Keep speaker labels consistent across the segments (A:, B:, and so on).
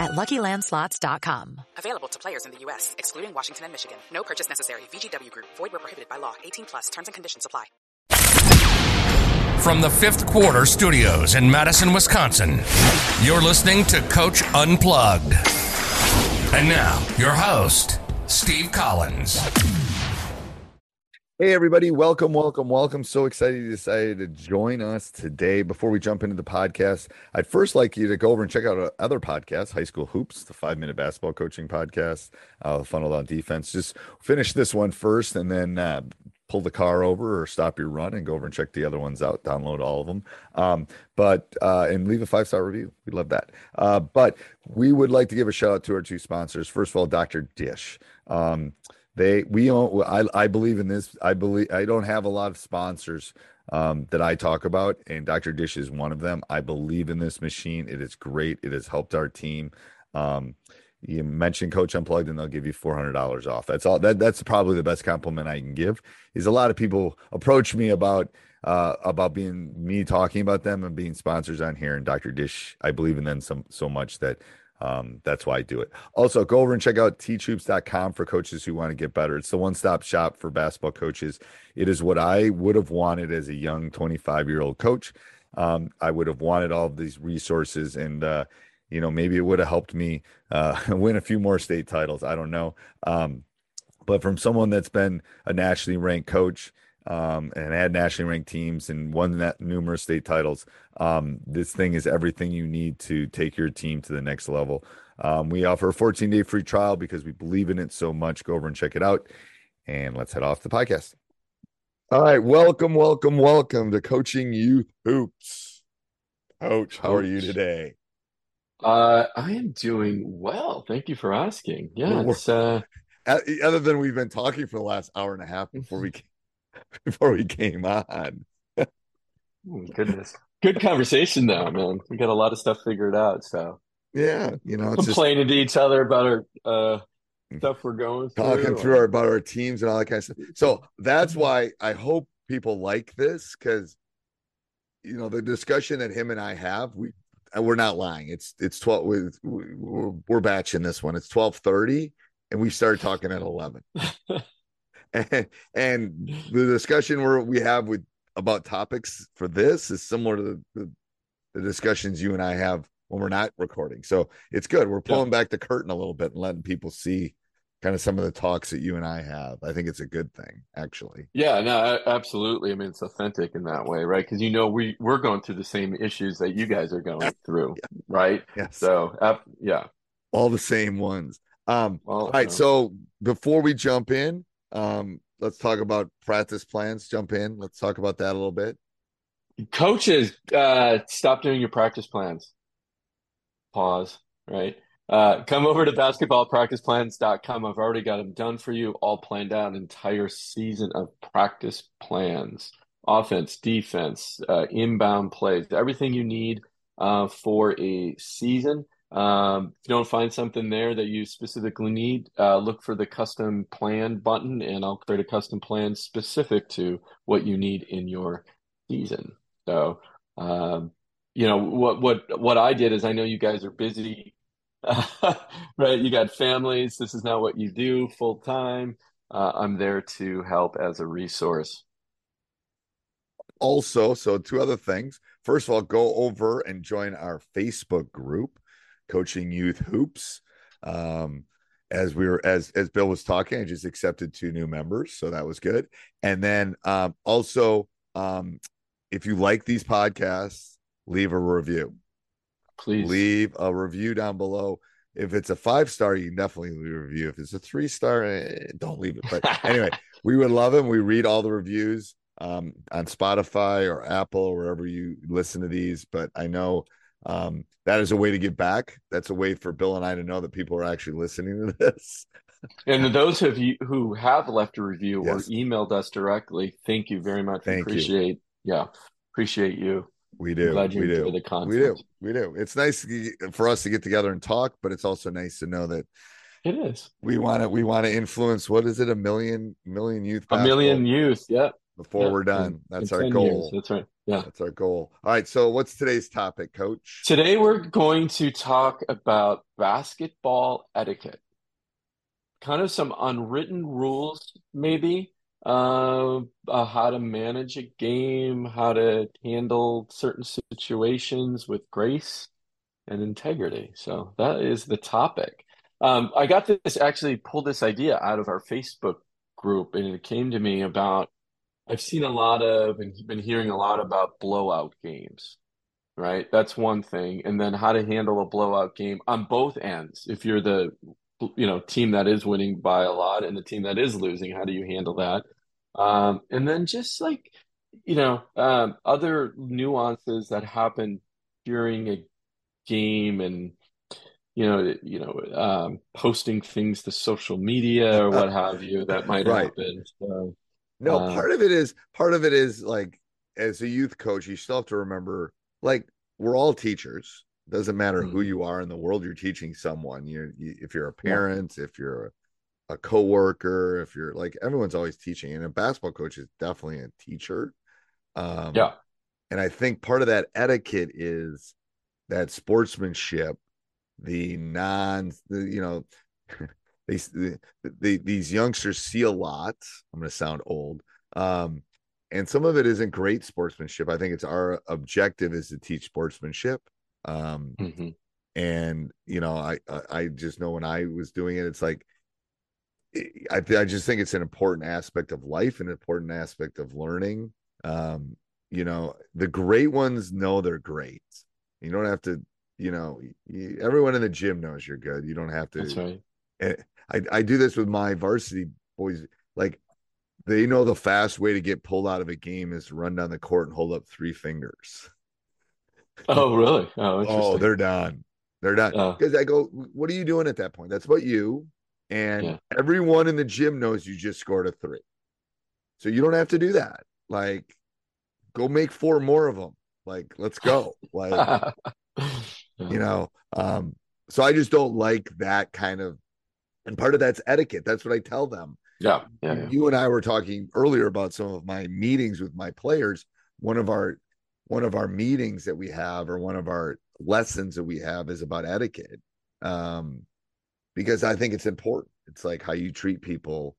A: at LuckyLandSlots.com.
B: Available to players in the U.S., excluding Washington and Michigan. No purchase necessary. VGW Group. Void where prohibited by law. 18 plus. Terms and conditions apply.
C: From the Fifth Quarter Studios in Madison, Wisconsin, you're listening to Coach Unplugged. And now, your host, Steve Collins.
D: Hey, everybody. Welcome, welcome, welcome. So excited you decided to join us today. Before we jump into the podcast, I'd first like you to go over and check out our other podcasts High School Hoops, the five minute basketball coaching podcast, uh, Funnel on Defense. Just finish this one first and then uh, pull the car over or stop your run and go over and check the other ones out, download all of them. Um, but, uh, and leave a five star review. We love that. Uh, but we would like to give a shout out to our two sponsors. First of all, Dr. Dish. Um, they we own I, I believe in this i believe i don't have a lot of sponsors um, that i talk about and dr dish is one of them. I believe in this machine. It is great. It has helped our team. Um, you mention coach unplugged and they'll give you $400 off. That's all that that's probably the best compliment i can give is a lot of people approach me about uh, about being me talking about them and being sponsors on here and dr dish i believe in them some so much that um, that's why I do it. Also, go over and check out teachhoops.com for coaches who want to get better. It's the one stop shop for basketball coaches. It is what I would have wanted as a young 25 year old coach. Um, I would have wanted all of these resources and, uh, you know, maybe it would have helped me uh, win a few more state titles. I don't know. Um, but from someone that's been a nationally ranked coach, um, and had nationally ranked teams and won that numerous state titles. Um, this thing is everything you need to take your team to the next level. Um, we offer a 14 day free trial because we believe in it so much. Go over and check it out. And let's head off the podcast. All right. Welcome, welcome, welcome to Coaching Youth Hoops. Coach, how are you today?
E: Uh, I am doing well. Thank you for asking. Yeah, it's uh,
D: other than we've been talking for the last hour and a half before we before we came on.
E: oh, goodness. Good conversation though, man. We got a lot of stuff figured out. So
D: yeah, you know,
E: complaining just, to each other about our uh, stuff we're going
D: talking through, through our, about our teams and all that kind of stuff. So that's why I hope people like this because you know the discussion that him and I have, we we're not lying. It's it's twelve. We're, we're batching this one. It's twelve thirty, and we started talking at eleven. and, and the discussion where we have with about topics for this is similar to the, the, the, discussions you and I have when we're not recording. So it's good. We're pulling yeah. back the curtain a little bit and letting people see kind of some of the talks that you and I have. I think it's a good thing, actually.
E: Yeah, no, absolutely. I mean, it's authentic in that way, right? Because you know we we're going through the same issues that you guys are going through, yeah. right?
D: Yes.
E: So, uh, yeah,
D: all the same ones. Um, well, all right. No. So before we jump in, um, let's talk about practice plans. Jump in. Let's talk about that a little bit.
E: Coaches, uh, stop doing your practice plans. Pause. Right. Uh, come over to basketballpracticeplans.com. I've already got them done for you, all planned out, entire season of practice plans, offense, defense, uh, inbound plays, everything you need uh, for a season. Um, if you don't find something there that you specifically need, uh, look for the custom plan button, and I'll create a custom plan specific to what you need in your season. So, um, you know what what what I did is I know you guys are busy, right? You got families. This is not what you do full time. Uh, I'm there to help as a resource.
D: Also, so two other things. First of all, go over and join our Facebook group, Coaching Youth Hoops. Um, as we were as as Bill was talking, I just accepted two new members, so that was good. And then um, also, um, if you like these podcasts, leave a review.
E: Please
D: leave a review down below. If it's a five star, you definitely leave a review. If it's a three star, eh, don't leave it. But anyway, we would love them. We read all the reviews um, on Spotify or Apple or wherever you listen to these. But I know um, that is a way to get back. That's a way for Bill and I to know that people are actually listening to this.
E: and those of you who have left a review yes. or emailed us directly, thank you very much.
D: Thank
E: appreciate,
D: you.
E: yeah, appreciate you.
D: We do.
E: glad you
D: we do.
E: the content.
D: We do. We do. It's nice for us to get together and talk, but it's also nice to know that
E: it is.
D: We want to. We want to influence. What is it? A million million youth.
E: A million youth. Yeah.
D: Before
E: yeah.
D: we're done, that's
E: in
D: our goal.
E: Years. That's right. Yeah.
D: That's our goal. All right. So, what's today's topic, Coach?
E: Today we're going to talk about basketball etiquette. Kind of some unwritten rules, maybe uh, uh, how to manage a game, how to handle certain situations with grace and integrity. So that is the topic. Um, I got this actually pulled this idea out of our Facebook group, and it came to me about I've seen a lot of and been hearing a lot about blowout games, right? That's one thing, and then how to handle a blowout game on both ends. If you're the you know team that is winning by a lot and the team that is losing how do you handle that um, and then just like you know um, other nuances that happen during a game and you know you know um, posting things to social media or what have you that might right. happen so,
D: no uh, part of it is part of it is like as a youth coach you still have to remember like we're all teachers doesn't matter mm-hmm. who you are in the world you're teaching someone you're you, if you're a parent yeah. if you're a, a coworker if you're like everyone's always teaching and a basketball coach is definitely a teacher
E: um yeah
D: and i think part of that etiquette is that sportsmanship the non the, you know they, the, the, these youngsters see a lot i'm going to sound old um and some of it isn't great sportsmanship. I think it's our objective is to teach sportsmanship um
E: mm-hmm.
D: and you know I, I just know when i was doing it it's like i i just think it's an important aspect of life an important aspect of learning um you know the great ones know they're great. You don't have to you know you, everyone in the gym knows you're good. You don't have to
E: that's right
D: i i do this with my varsity boys like they know the fast way to get pulled out of a game is to run down the court and hold up three fingers
E: Oh, really? Oh,
D: oh, they're done. They're done. Because uh, I go, what are you doing at that point? That's about you. And yeah. everyone in the gym knows you just scored a three. So you don't have to do that. Like, go make four more of them. Like, let's go. Like, you know, um, so I just don't like that kind of, and part of that's etiquette. That's what I tell them.
E: Yeah, yeah, yeah.
D: You and I were talking earlier about some of my meetings with my players. One of our one of our meetings that we have or one of our lessons that we have is about etiquette um, because i think it's important it's like how you treat people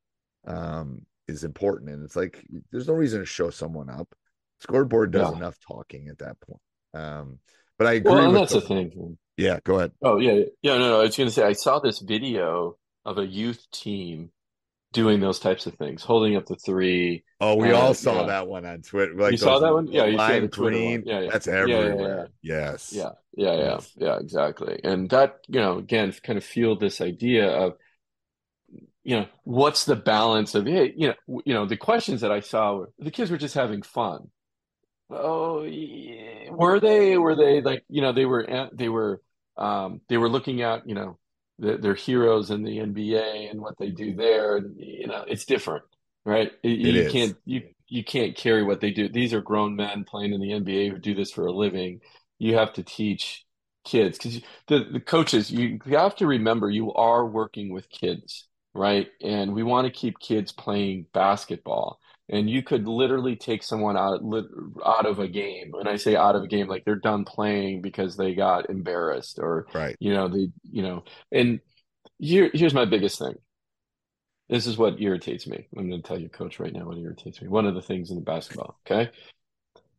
D: um, is important and it's like there's no reason to show someone up scoreboard does yeah. enough talking at that point um, but i agree
E: well, that's the, the thing
D: yeah go ahead
E: oh yeah yeah no, no i was gonna say i saw this video of a youth team doing those types of things, holding up the three.
D: Oh, we uh, all saw yeah. that one on Twitter.
E: Like you saw that one? Yeah, you
D: lime green.
E: Yeah, yeah,
D: that's everywhere. Yeah, yeah, yes.
E: Yeah, yeah, yeah, yes. yeah, exactly. And that, you know, again, kind of fueled this idea of, you know, what's the balance of it? You know, you know, the questions that I saw were the kids were just having fun. Oh, yeah. were they? Were they like, you know, they were, they were, um, they were looking at, you know, the, their heroes in the NBA and what they do there. And, You know, it's different, right? You, you can't you you can't carry what they do. These are grown men playing in the NBA who do this for a living. You have to teach kids because the, the coaches you, you have to remember you are working with kids right and we want to keep kids playing basketball and you could literally take someone out out of a game. When i say out of a game like they're done playing because they got embarrassed or
D: right.
E: you know they you know and here, here's my biggest thing. This is what irritates me. I'm going to tell you coach right now what irritates me. One of the things in the basketball okay?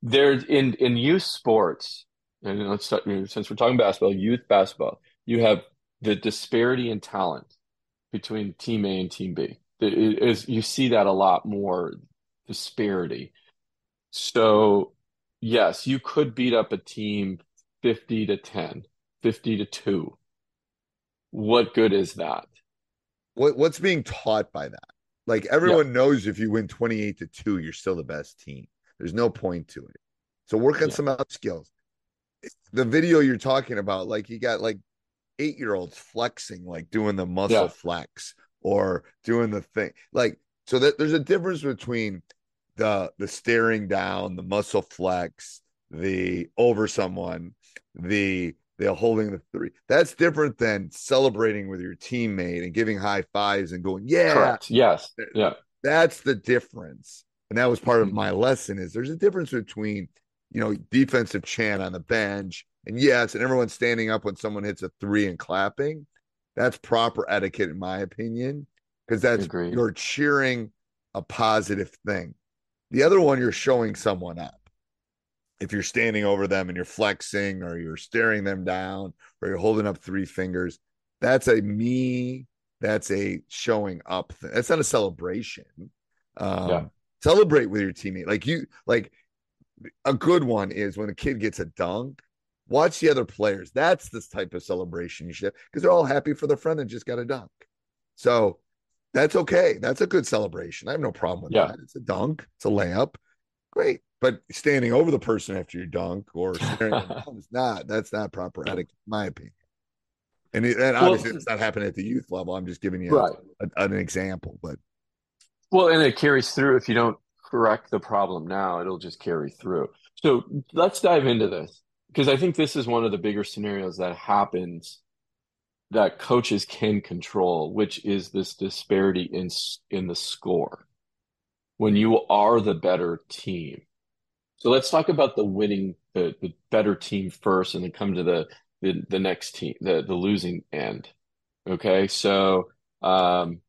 E: There's in in youth sports and let's start since we're talking basketball youth basketball you have the disparity in talent between team a and team b. It is you see that a lot more disparity. So, yes, you could beat up a team 50 to 10, 50 to 2. What good is that?
D: What what's being taught by that? Like everyone yeah. knows if you win 28 to 2, you're still the best team. There's no point to it. So work on yeah. some other skills. The video you're talking about, like you got like eight year olds flexing, like doing the muscle yeah. flex or doing the thing. Like, so that there's a difference between the the staring down, the muscle flex, the over someone, the the holding the three. That's different than celebrating with your teammate and giving high fives and going, yeah.
E: Correct. Yes. Yeah.
D: That's the difference. And that was part of mm-hmm. my lesson is there's a difference between, you know, defensive chant on the bench and yes, and everyone standing up when someone hits a three and clapping. That's proper etiquette, in my opinion, because that's Agreed. you're cheering a positive thing. The other one, you're showing someone up. If you're standing over them and you're flexing or you're staring them down or you're holding up three fingers, that's a me, that's a showing up thing. That's not a celebration. Um, yeah. Celebrate with your teammate. Like you, like a good one is when a kid gets a dunk, watch the other players. That's this type of celebration you should because they're all happy for their friend that just got a dunk. So that's okay. That's a good celebration. I have no problem with yeah. that. It's a dunk, it's a layup. Great. But standing over the person after you dunk or staring is not, that's not proper etiquette, in my opinion. And, it, and obviously, well, it's not happening at the youth level. I'm just giving you right. a, an example. But
E: well, and it carries through. If you don't correct the problem now, it'll just carry through. So let's dive into this because I think this is one of the bigger scenarios that happens that coaches can control, which is this disparity in in the score when you are the better team. So let's talk about the winning, the, the better team first, and then come to the the, the next team, the the losing end. Okay, so um,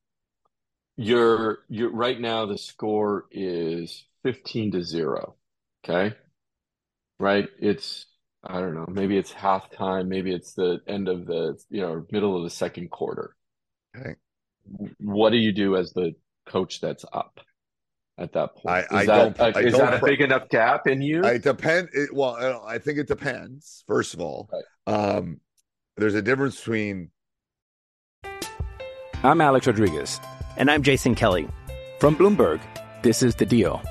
E: you're you're right now the score is fifteen to zero. Okay, right? It's I don't know. Maybe it's halftime. Maybe it's the end of the you know middle of the second quarter.
D: Okay.
E: What do you do as the coach that's up at that point?
D: I,
E: is
D: I
E: that,
D: don't.
E: Uh, is
D: don't
E: that a big enough gap in you?
D: I depend. It, well, I think it depends. First of all, right. um, there's a difference between.
F: I'm Alex Rodriguez,
G: and I'm Jason Kelly
F: from Bloomberg. This is the Deal.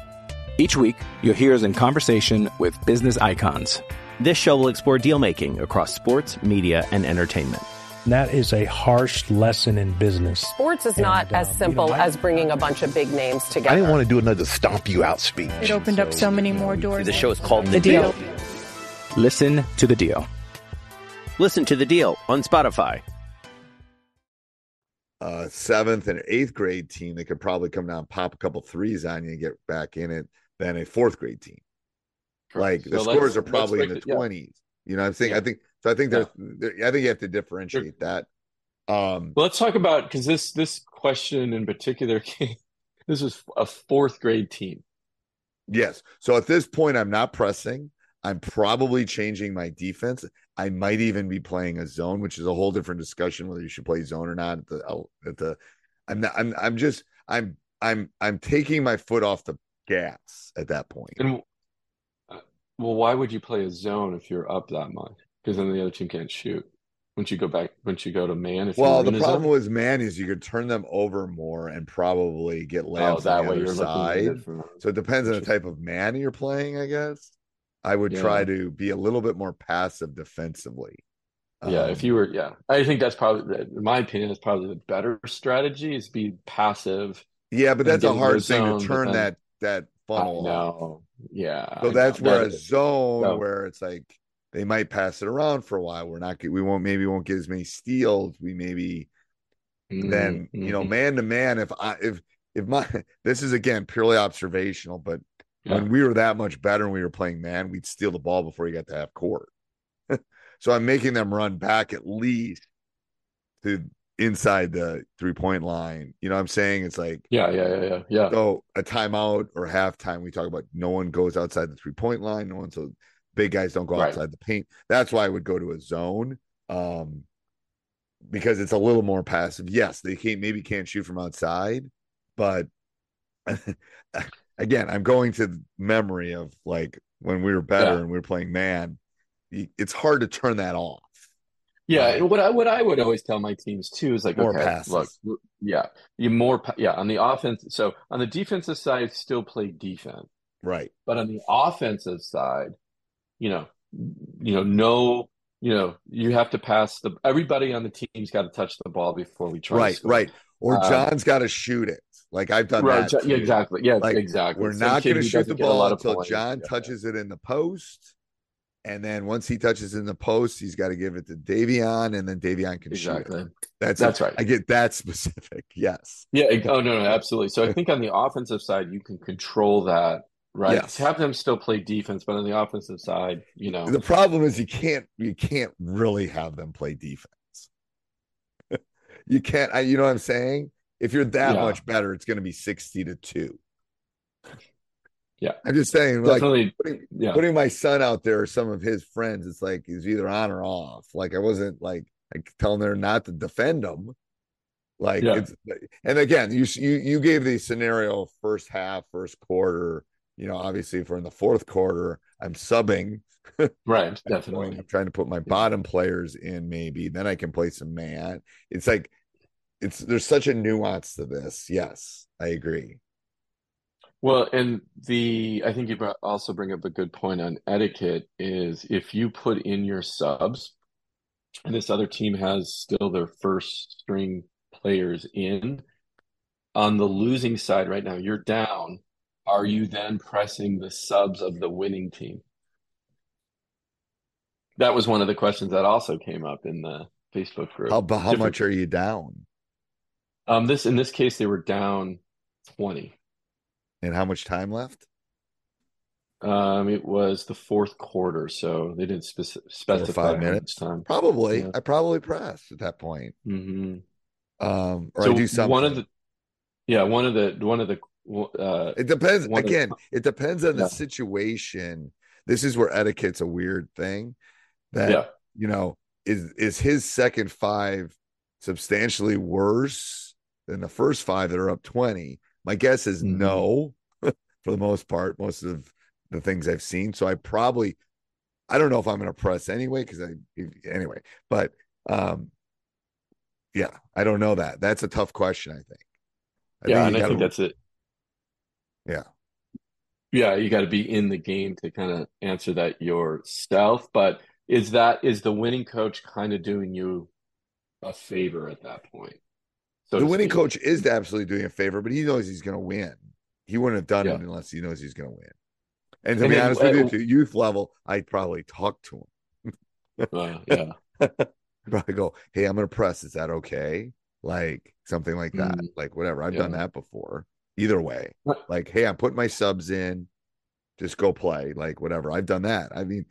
F: Each week, you'll hear us in conversation with business icons.
G: This show will explore deal making across sports, media, and entertainment.
H: That is a harsh lesson in business.
I: Sports is and, not as simple you know, as bringing a bunch of big names together.
J: I didn't want to do another stomp you out speech.
K: It opened so, up so many more doors.
G: The show is called
K: The, the deal.
G: deal.
F: Listen to the deal.
G: Listen to the deal on Spotify.
D: Uh, seventh and eighth grade team that could probably come down, pop a couple threes on you, and get back in it than a fourth grade team. Like so the scores are probably in the twenties. Yeah. You know, I'm saying. Yeah. I think so. I think there's. I think you have to differentiate that. Um,
E: well, let's talk about because this this question in particular, came. this is a fourth grade team.
D: Yes. So at this point, I'm not pressing. I'm probably changing my defense. I might even be playing a zone, which is a whole different discussion whether you should play zone or not. At the, at the I'm not, I'm I'm just I'm I'm I'm taking my foot off the gas at that point.
E: And well, why would you play a zone if you're up that much? Because then the other team can't shoot. Once you go back, once you go to man, if
D: well, the problem zone? with man is you could turn them over more and probably get layups oh, that on the way other side. So it depends on the type of man you're playing, I guess. I would yeah. try to be a little bit more passive defensively.
E: Yeah, um, if you were, yeah, I think that's probably, in my opinion, is probably the better strategy is be passive.
D: Yeah, but that's a hard thing to turn that that funnel.
E: No, yeah.
D: So that's where a zone no. where it's like they might pass it around for a while. We're not we won't maybe won't get as many steals. We maybe mm-hmm. then you know man to man. If I if if my this is again purely observational, but yeah. when we were that much better and we were playing man, we'd steal the ball before you got to half court. so I'm making them run back at least to inside the three point line. You know what I'm saying? It's like
E: yeah, yeah, yeah, yeah. yeah.
D: So a timeout or halftime, we talk about no one goes outside the three point line. No one so big guys don't go right. outside the paint. That's why I would go to a zone. Um because it's a little more passive. Yes, they can't maybe can't shoot from outside, but again, I'm going to the memory of like when we were better yeah. and we were playing man. It's hard to turn that off.
E: Yeah, and what I what I would always tell my teams too is like,
D: more
E: okay,
D: passes.
E: look, yeah, you more, yeah, on the offense. So on the defensive side, still play defense,
D: right?
E: But on the offensive side, you know, you know, no, you know, you have to pass the. Everybody on the team's got to touch the ball before we try.
D: Right, right. Or um, John's got to shoot it. Like I've done right, that.
E: Exactly. Yeah, like, exactly.
D: We're Some not going to shoot the ball until John yeah. touches it in the post and then once he touches in the post, he's got to give it to Davion, and then Davion can exactly. shoot it. That's
E: that's
D: it.
E: right.
D: I get that specific. Yes.
E: Yeah. Oh no, no, absolutely. So I think on the offensive side, you can control that, right? Yes. Have them still play defense, but on the offensive side, you know,
D: the problem is you can't you can't really have them play defense. you can't. I, You know what I'm saying? If you're that yeah. much better, it's going to be sixty to two.
E: Yeah.
D: I'm just saying, Definitely, like putting, yeah. putting my son out there or some of his friends, it's like he's either on or off. Like I wasn't like like telling her not to defend him. Like yeah. it's and again, you you you gave the scenario first half, first quarter. You know, obviously, if we're in the fourth quarter, I'm subbing.
E: Right, definitely.
D: I'm trying to put my bottom players in, maybe. Then I can play some man. It's like it's there's such a nuance to this. Yes, I agree.
E: Well, and the I think you also bring up a good point on etiquette is if you put in your subs and this other team has still their first string players in on the losing side right now, you're down. Are you then pressing the subs of the winning team? That was one of the questions that also came up in the Facebook group.
D: How, how much are you down?
E: Um, this in this case they were down twenty.
D: And how much time left?
E: Um, it was the fourth quarter, so they didn't speci- specify
D: five minutes
E: time.
D: Probably, yeah. I probably pressed at that point.
E: Mm-hmm.
D: Um, or so I do something.
E: One of the, yeah, one of the one of the. Uh,
D: it depends. Again, the, it depends on yeah. the situation. This is where etiquette's a weird thing. That yeah. you know is is his second five substantially worse than the first five that are up twenty my guess is mm-hmm. no, for the most part, most of the things I've seen. So I probably, I don't know if I'm going to press anyway, because I, anyway, but um, yeah, I don't know that. That's a tough question, I think.
E: I yeah, think and I think that's it.
D: Yeah.
E: Yeah, you got to be in the game to kind of answer that yourself. But is that is the winning coach kind of doing you a favor at that point?
D: So the winning speak. coach is absolutely doing a favor, but he knows he's going to win. He wouldn't have done yeah. it unless he knows he's going to win. And to I be mean, honest with you, to youth level, I'd probably talk to him.
E: uh, yeah.
D: probably go, hey, I'm going to press. Is that okay? Like something like that. Mm. Like whatever. I've yeah. done that before. Either way, like, hey, I'm putting my subs in. Just go play. Like whatever. I've done that. I mean,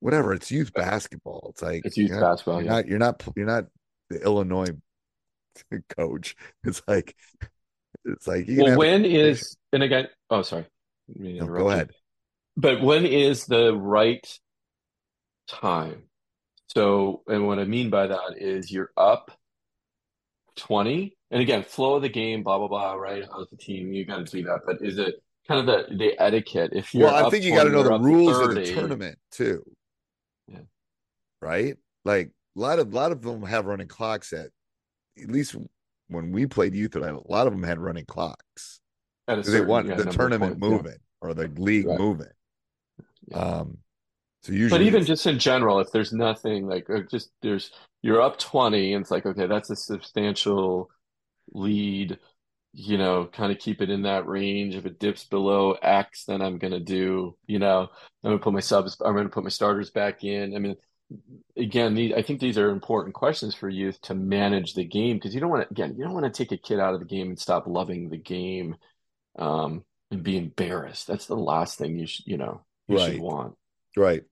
D: whatever. It's youth basketball. It's like
E: it's youth
D: you're
E: basketball.
D: Not, you're, not, you're not. You're not the Illinois coach. It's like it's like
E: well, when is and again? Oh, sorry.
D: No, go ahead.
E: But when is the right time? So, and what I mean by that is you're up twenty, and again, flow of the game, blah blah blah. Right? How's the team? You got to do that. But is it kind of the the etiquette? If you're
D: well, I think you got
E: to
D: know the rules 30, of the tournament too.
E: Yeah.
D: Right. Like a lot of a lot of them have running clocks at at least when we played youth, a lot of them had running clocks. Certain, they want yeah, the tournament moving yeah. or the league right. moving. Yeah. Um, so usually,
E: but even just in general, if there's nothing like just there's you're up twenty, and it's like okay, that's a substantial lead. you know, kind of keep it in that range. If it dips below X, then I'm to do, you know, I'm to put my subs, I'm to put my starters back in. I mean, again, these, I think these are important questions for youth to manage the game because you don't want to, again, you don't want to take a kid out of the game and stop loving the game um, and be embarrassed. That's the last thing you should, you know, you
D: Right.
E: should want.
D: Right.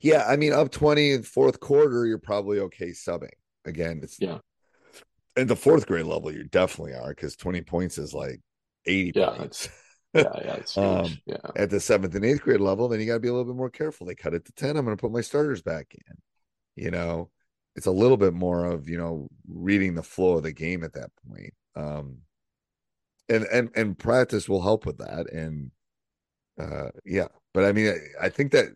D: Yeah, I mean, up 20 in fourth quarter, you're probably okay subbing. Again, it's
E: Yeah.
D: at the fourth grade level, you definitely are because 20 points is like 80
E: Yeah,
D: points.
E: Yeah, yeah.
D: Um,
E: yeah.
D: At the seventh and eighth grade level, then you got to be a little bit more careful. They cut it to 10. I'm going to put my starters back in. You know, it's a little bit more of, you know, reading the flow of the game at that point. Um, and, and, and practice will help with that. And, uh, yeah, but I mean, I, I think that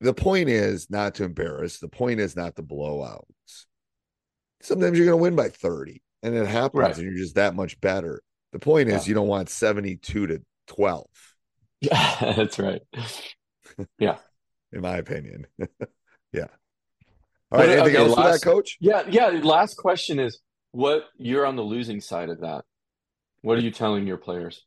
D: the point is not to embarrass. The point is not to blow outs. Sometimes you're going to win by 30 and it happens
E: Right.
D: and you're just that much better. The point is
E: Yeah.
D: you don't want 72 to 12,
E: Yeah, that's right. Yeah.
D: in my opinion. yeah. All right. Anything
E: okay,
D: else
E: last-
D: that, coach?
E: Yeah, yeah. Last question is what you're on the losing side of that. What are you telling your players?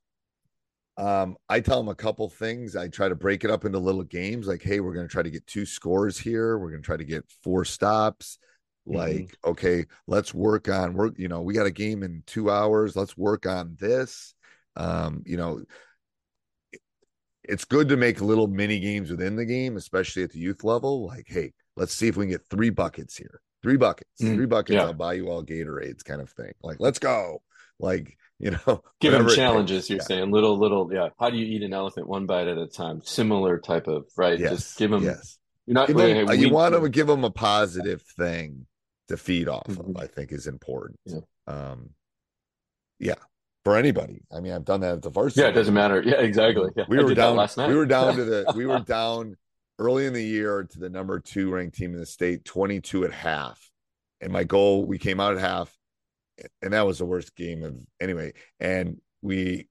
D: Um, I tell them a couple things. I try to break it up into little games like, hey, we're going to try to get two scores here. We're going to try to get four stops. Like, okay, let's work on work. You know, we got a game in two hours. Let's work on this. Um, you know, it's good to make little mini games within the game, especially at the youth level. Like, hey, let's see if we can get three buckets here. Three buckets,
E: Mm,
D: three buckets.
E: yeah.
D: I'll buy you all Gatorades, kind of thing. Like, let's go. Like, you know,
E: Give them challenges, you're
D: Yeah.
E: saying. Little, little, yeah. How do you eat an elephant one bite at a time? Similar type of, right?
D: Yes.
E: Just give them,
D: yes.
E: you're not,
D: Give
E: wait,
D: them-
E: hey,
D: you want to give them a positive thing to feed off
E: Mhm.
D: of. I think is important.
E: Yeah.
D: Um, yeah, for anybody. I mean, I've done that at the varsity.
E: yeah, it doesn't matter. Yeah, exactly. Yeah,
D: We
E: I
D: were down.
E: last night.
D: We were down to the. We were down early in the year to the number two ranked team in the state, twenty-two at half, and my goal. We came out at half, and that was the worst game of anyway. And we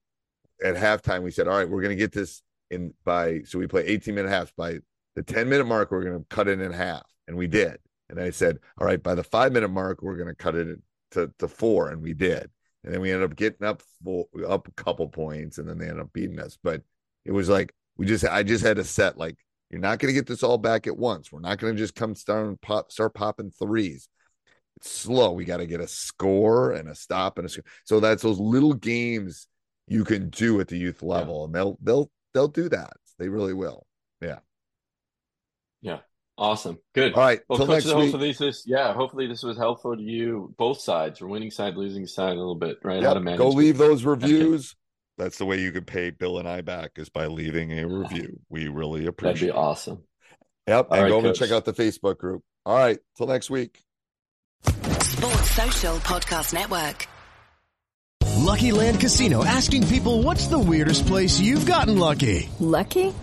D: at halftime we said, all right, we're going to get this in by. So we play eighteen minute halves by the ten minute mark. We're going to cut it in half, and we did. And I said, all right, by the five minute mark, we're going to cut it to to four, and we did. And then we ended up getting up full, up a couple points, and then they ended up beating us. But it was like we just I just had to set like you're not going to get this all back at once. We're not going to just come start and pop start popping threes. It's slow. We got to get a score and a stop and a score. So that's those little games you can do at the youth level, and they'll they'll they'll do that. They really will. Yeah.
E: Yeah. Awesome. Good.
D: All right.
E: Well, coach,
D: next week.
E: hopefully this, yeah, hopefully this was helpful to you, both sides, your winning side, losing side, a little bit, right? How to manage.
D: Go leave those reviews. That's the way you can pay Bill and I back is by leaving a review. We really appreciate That'd
E: be
D: it.
E: awesome.
D: Yep.
E: All
D: and
E: right,
D: go over and check out the Facebook group. All right. Till next week.
B: Sports Social Podcast Network.
L: Lucky Land Casino asking people what's the weirdest place you've gotten lucky?
K: Lucky?